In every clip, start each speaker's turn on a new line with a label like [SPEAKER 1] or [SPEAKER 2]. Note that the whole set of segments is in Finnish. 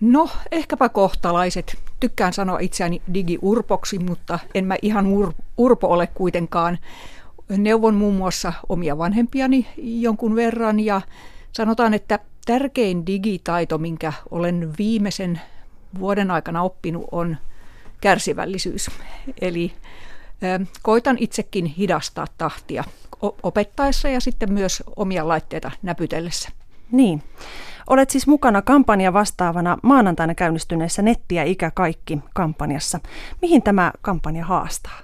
[SPEAKER 1] No, ehkäpä kohtalaiset. Tykkään sanoa itseäni digiurpoksi, mutta en mä ihan ur- urpo ole kuitenkaan. Neuvon muun muassa omia vanhempiani jonkun verran ja sanotaan, että tärkein digitaito, minkä olen viimeisen vuoden aikana oppinut, on kärsivällisyys. Eli koitan itsekin hidastaa tahtia opettaessa ja sitten myös omia laitteita näpytellessä.
[SPEAKER 2] Niin. Olet siis mukana kampanja vastaavana maanantaina käynnistyneessä Nettiä ikä kaikki kampanjassa. Mihin tämä kampanja haastaa?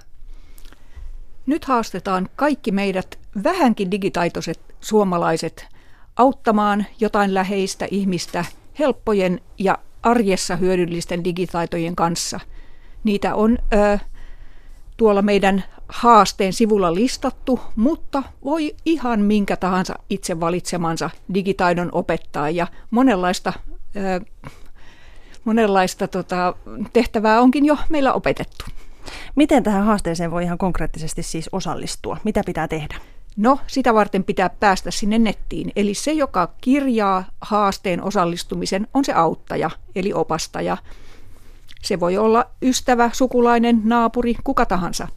[SPEAKER 1] Nyt haastetaan kaikki meidät vähänkin digitaitoiset suomalaiset auttamaan jotain läheistä ihmistä helppojen ja arjessa hyödyllisten digitaitojen kanssa. Niitä on ö, tuolla meidän haasteen sivulla listattu, mutta voi ihan minkä tahansa itse valitsemansa digitaidon opettaa ja monenlaista, ö, monenlaista tota, tehtävää onkin jo meillä opetettu.
[SPEAKER 2] Miten tähän haasteeseen voi ihan konkreettisesti siis osallistua? Mitä pitää tehdä?
[SPEAKER 1] No, sitä varten pitää päästä sinne nettiin. Eli se, joka kirjaa haasteen osallistumisen, on se auttaja, eli opastaja. Se voi olla ystävä, sukulainen, naapuri, kuka tahansa.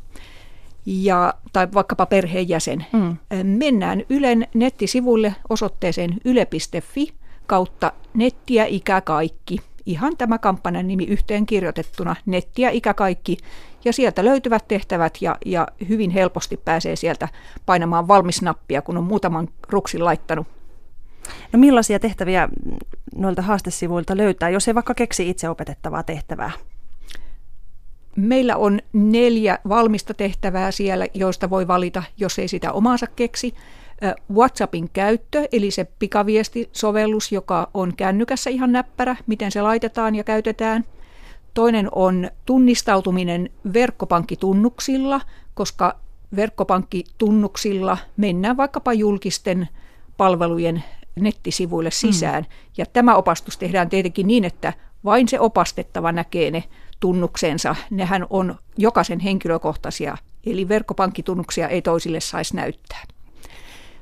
[SPEAKER 1] Ja, tai vaikkapa perheenjäsen. Mm. Mennään Ylen nettisivuille osoitteeseen yle.fi kautta nettiä ikä kaikki. Ihan tämä kampanjan nimi yhteen kirjoitettuna, nettiä ikä kaikki. Ja sieltä löytyvät tehtävät ja, ja hyvin helposti pääsee sieltä painamaan valmisnappia, kun on muutaman ruksin laittanut.
[SPEAKER 2] No millaisia tehtäviä noilta haastesivuilta löytää, jos ei vaikka keksi itse opetettavaa tehtävää?
[SPEAKER 1] Meillä on neljä valmista tehtävää siellä, joista voi valita, jos ei sitä omaansa keksi. WhatsAppin käyttö, eli se pikaviestisovellus, joka on kännykässä ihan näppärä, miten se laitetaan ja käytetään. Toinen on tunnistautuminen verkkopankkitunnuksilla, koska verkkopankkitunnuksilla mennään vaikkapa julkisten palvelujen nettisivuille sisään. Mm. Ja tämä opastus tehdään tietenkin niin, että vain se opastettava näkee ne tunnuksensa. Nehän on jokaisen henkilökohtaisia, eli verkkopankkitunnuksia ei toisille saisi näyttää.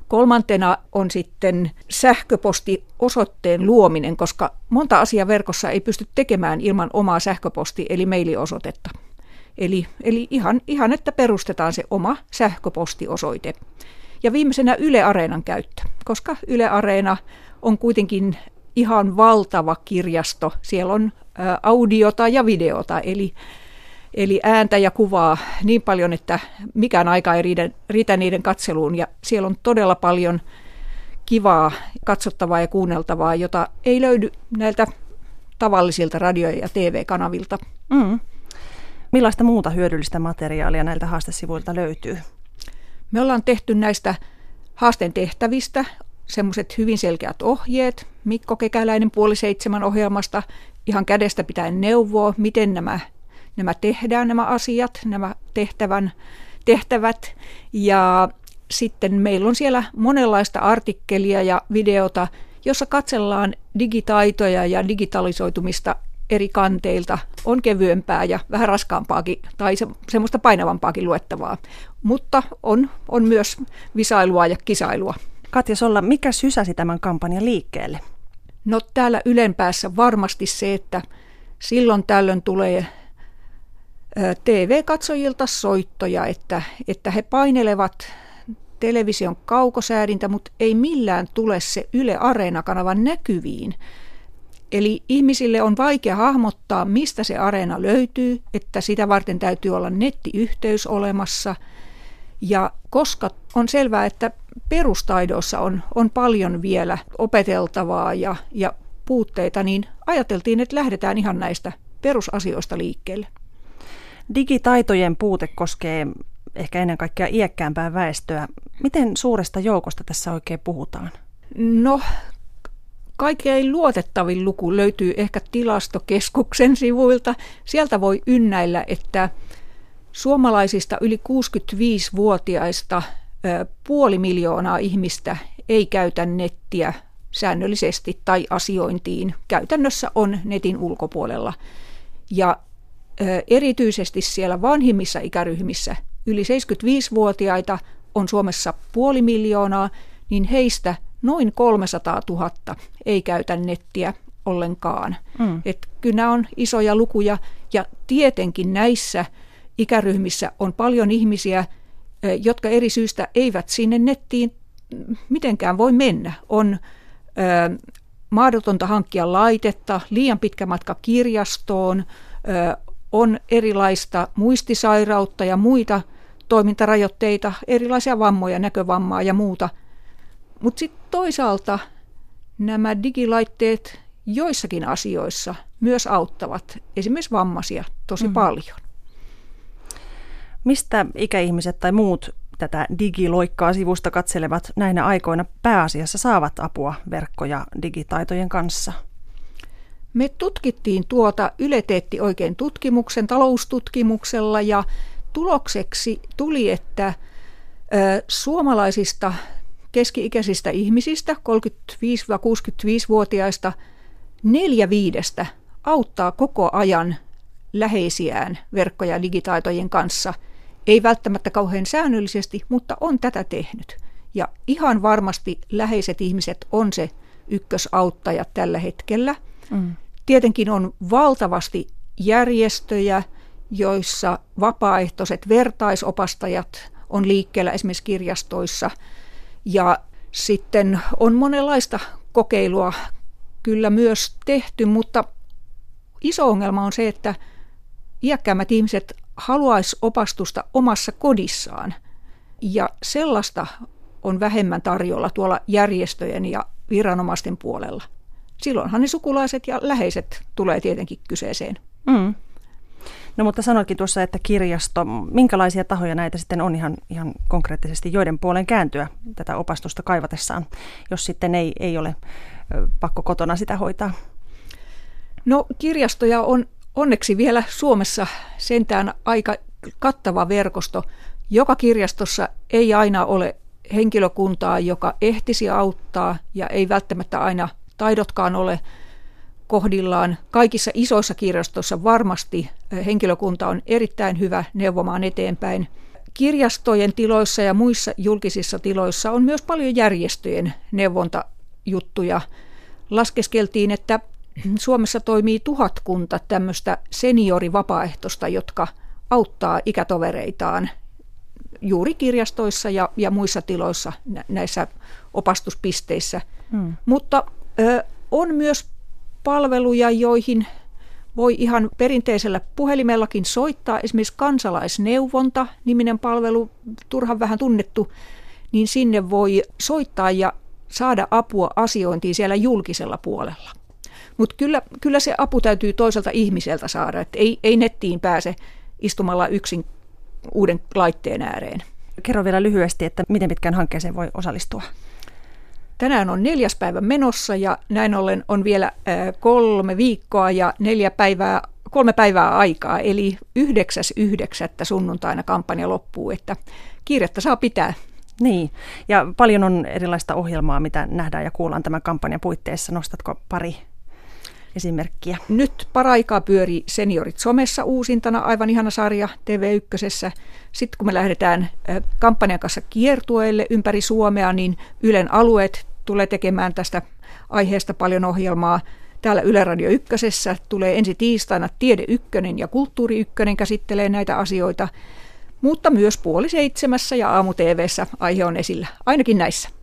[SPEAKER 1] Kolmantena on sitten sähköpostiosoitteen luominen, koska monta asiaa verkossa ei pysty tekemään ilman omaa sähköposti- eli mailiosoitetta. Eli, eli ihan, ihan, että perustetaan se oma sähköpostiosoite. Ja viimeisenä Yle Areenan käyttö, koska Yle Areena on kuitenkin ihan valtava kirjasto. Siellä on audiota ja videota, eli, eli ääntä ja kuvaa niin paljon, että mikään aika ei riitä, riitä niiden katseluun. Ja siellä on todella paljon kivaa katsottavaa ja kuunneltavaa, jota ei löydy näiltä tavallisilta radio- ja TV-kanavilta. Mm.
[SPEAKER 2] Millaista muuta hyödyllistä materiaalia näiltä haastesivuilta löytyy?
[SPEAKER 1] Me ollaan tehty näistä haasteen tehtävistä semmoiset hyvin selkeät ohjeet. Mikko Kekäläinen puoli seitsemän ohjelmasta ihan kädestä pitäen neuvoa, miten nämä, nämä tehdään, nämä asiat, nämä tehtävän, tehtävät. Ja sitten meillä on siellä monenlaista artikkelia ja videota, jossa katsellaan digitaitoja ja digitalisoitumista eri kanteilta. On kevyempää ja vähän raskaampaakin tai se, semmoista painavampaakin luettavaa, mutta on, on myös visailua ja kisailua.
[SPEAKER 2] Katja Solla, mikä sysäsi tämän kampanjan liikkeelle?
[SPEAKER 1] No täällä ylempäässä varmasti se, että silloin tällöin tulee TV-katsojilta soittoja, että, että he painelevat television kaukosäädintä, mutta ei millään tule se Yle Areena-kanavan näkyviin. Eli ihmisille on vaikea hahmottaa, mistä se areena löytyy, että sitä varten täytyy olla nettiyhteys olemassa. Ja koska on selvää, että perustaidoissa on, on paljon vielä opeteltavaa ja, ja puutteita, niin ajateltiin, että lähdetään ihan näistä perusasioista liikkeelle.
[SPEAKER 2] Digitaitojen puute koskee ehkä ennen kaikkea iäkkäämpää väestöä. Miten suuresta joukosta tässä oikein puhutaan?
[SPEAKER 1] No, kaikkein luotettavin luku löytyy ehkä tilastokeskuksen sivuilta. Sieltä voi ynnäillä, että suomalaisista yli 65-vuotiaista puoli miljoonaa ihmistä ei käytä nettiä säännöllisesti tai asiointiin. Käytännössä on netin ulkopuolella. Ja erityisesti siellä vanhimmissa ikäryhmissä, yli 75-vuotiaita on Suomessa puoli miljoonaa, niin heistä noin 300 000 ei käytä nettiä ollenkaan. Mm. Et kyllä nämä on isoja lukuja ja tietenkin näissä ikäryhmissä on paljon ihmisiä, jotka eri syystä eivät sinne nettiin mitenkään voi mennä. On ö, mahdotonta hankkia laitetta, liian pitkä matka kirjastoon, ö, on erilaista muistisairautta ja muita toimintarajoitteita, erilaisia vammoja, näkövammaa ja muuta. Mutta sitten toisaalta nämä digilaitteet joissakin asioissa myös auttavat esimerkiksi vammaisia tosi mm. paljon.
[SPEAKER 2] Mistä ikäihmiset tai muut tätä digiloikkaa sivusta katselevat näinä aikoina pääasiassa saavat apua verkko- ja digitaitojen kanssa?
[SPEAKER 1] Me tutkittiin tuota, Yle teetti oikein tutkimuksen taloustutkimuksella ja tulokseksi tuli, että suomalaisista keski-ikäisistä ihmisistä, 35-65-vuotiaista, neljä viidestä auttaa koko ajan läheisiään verkko- ja digitaitojen kanssa. Ei välttämättä kauhean säännöllisesti, mutta on tätä tehnyt. Ja ihan varmasti läheiset ihmiset on se ykkösauttaja tällä hetkellä. Mm. Tietenkin on valtavasti järjestöjä, joissa vapaaehtoiset vertaisopastajat on liikkeellä esimerkiksi kirjastoissa. Ja sitten on monenlaista kokeilua kyllä myös tehty, mutta iso ongelma on se, että iäkkäämmät ihmiset haluaisi opastusta omassa kodissaan. Ja sellaista on vähemmän tarjolla tuolla järjestöjen ja viranomaisten puolella. Silloinhan ne sukulaiset ja läheiset tulee tietenkin kyseeseen. Mm.
[SPEAKER 2] No mutta sanoitkin tuossa, että kirjasto, minkälaisia tahoja näitä sitten on ihan, ihan konkreettisesti, joiden puolen kääntyä tätä opastusta kaivatessaan, jos sitten ei, ei ole pakko kotona sitä hoitaa?
[SPEAKER 1] No kirjastoja on onneksi vielä Suomessa sentään aika kattava verkosto. Joka kirjastossa ei aina ole henkilökuntaa, joka ehtisi auttaa ja ei välttämättä aina taidotkaan ole kohdillaan. Kaikissa isoissa kirjastoissa varmasti henkilökunta on erittäin hyvä neuvomaan eteenpäin. Kirjastojen tiloissa ja muissa julkisissa tiloissa on myös paljon järjestöjen neuvontajuttuja. Laskeskeltiin, että Suomessa toimii tuhatkunta tämmöistä seniorivapaaehtoista, jotka auttaa ikätovereitaan juuri kirjastoissa ja, ja muissa tiloissa näissä opastuspisteissä. Hmm. Mutta ö, on myös palveluja, joihin voi ihan perinteisellä puhelimellakin soittaa. Esimerkiksi kansalaisneuvonta, niminen palvelu, turhan vähän tunnettu, niin sinne voi soittaa ja saada apua asiointiin siellä julkisella puolella. Mutta kyllä, kyllä se apu täytyy toiselta ihmiseltä saada, että ei, ei nettiin pääse istumalla yksin uuden laitteen ääreen.
[SPEAKER 2] Kerro vielä lyhyesti, että miten pitkään hankkeeseen voi osallistua?
[SPEAKER 1] Tänään on neljäs päivä menossa ja näin ollen on vielä kolme viikkoa ja neljä päivää, kolme päivää aikaa, eli 9.9. sunnuntaina kampanja loppuu, että kiirettä saa pitää.
[SPEAKER 2] Niin, ja paljon on erilaista ohjelmaa, mitä nähdään ja kuullaan tämän kampanjan puitteissa. Nostatko pari esimerkkiä?
[SPEAKER 1] Nyt paraikaa pyörii Seniorit somessa uusintana, aivan ihana sarja TV1. Sitten kun me lähdetään kampanjan kanssa kiertueelle ympäri Suomea, niin Ylen alueet tulee tekemään tästä aiheesta paljon ohjelmaa. Täällä Yle Radio Ykkösessä tulee ensi tiistaina Tiede Ykkönen ja Kulttuuri Ykkönen käsittelee näitä asioita, mutta myös puoli seitsemässä ja aamu TVssä aihe on esillä, ainakin näissä.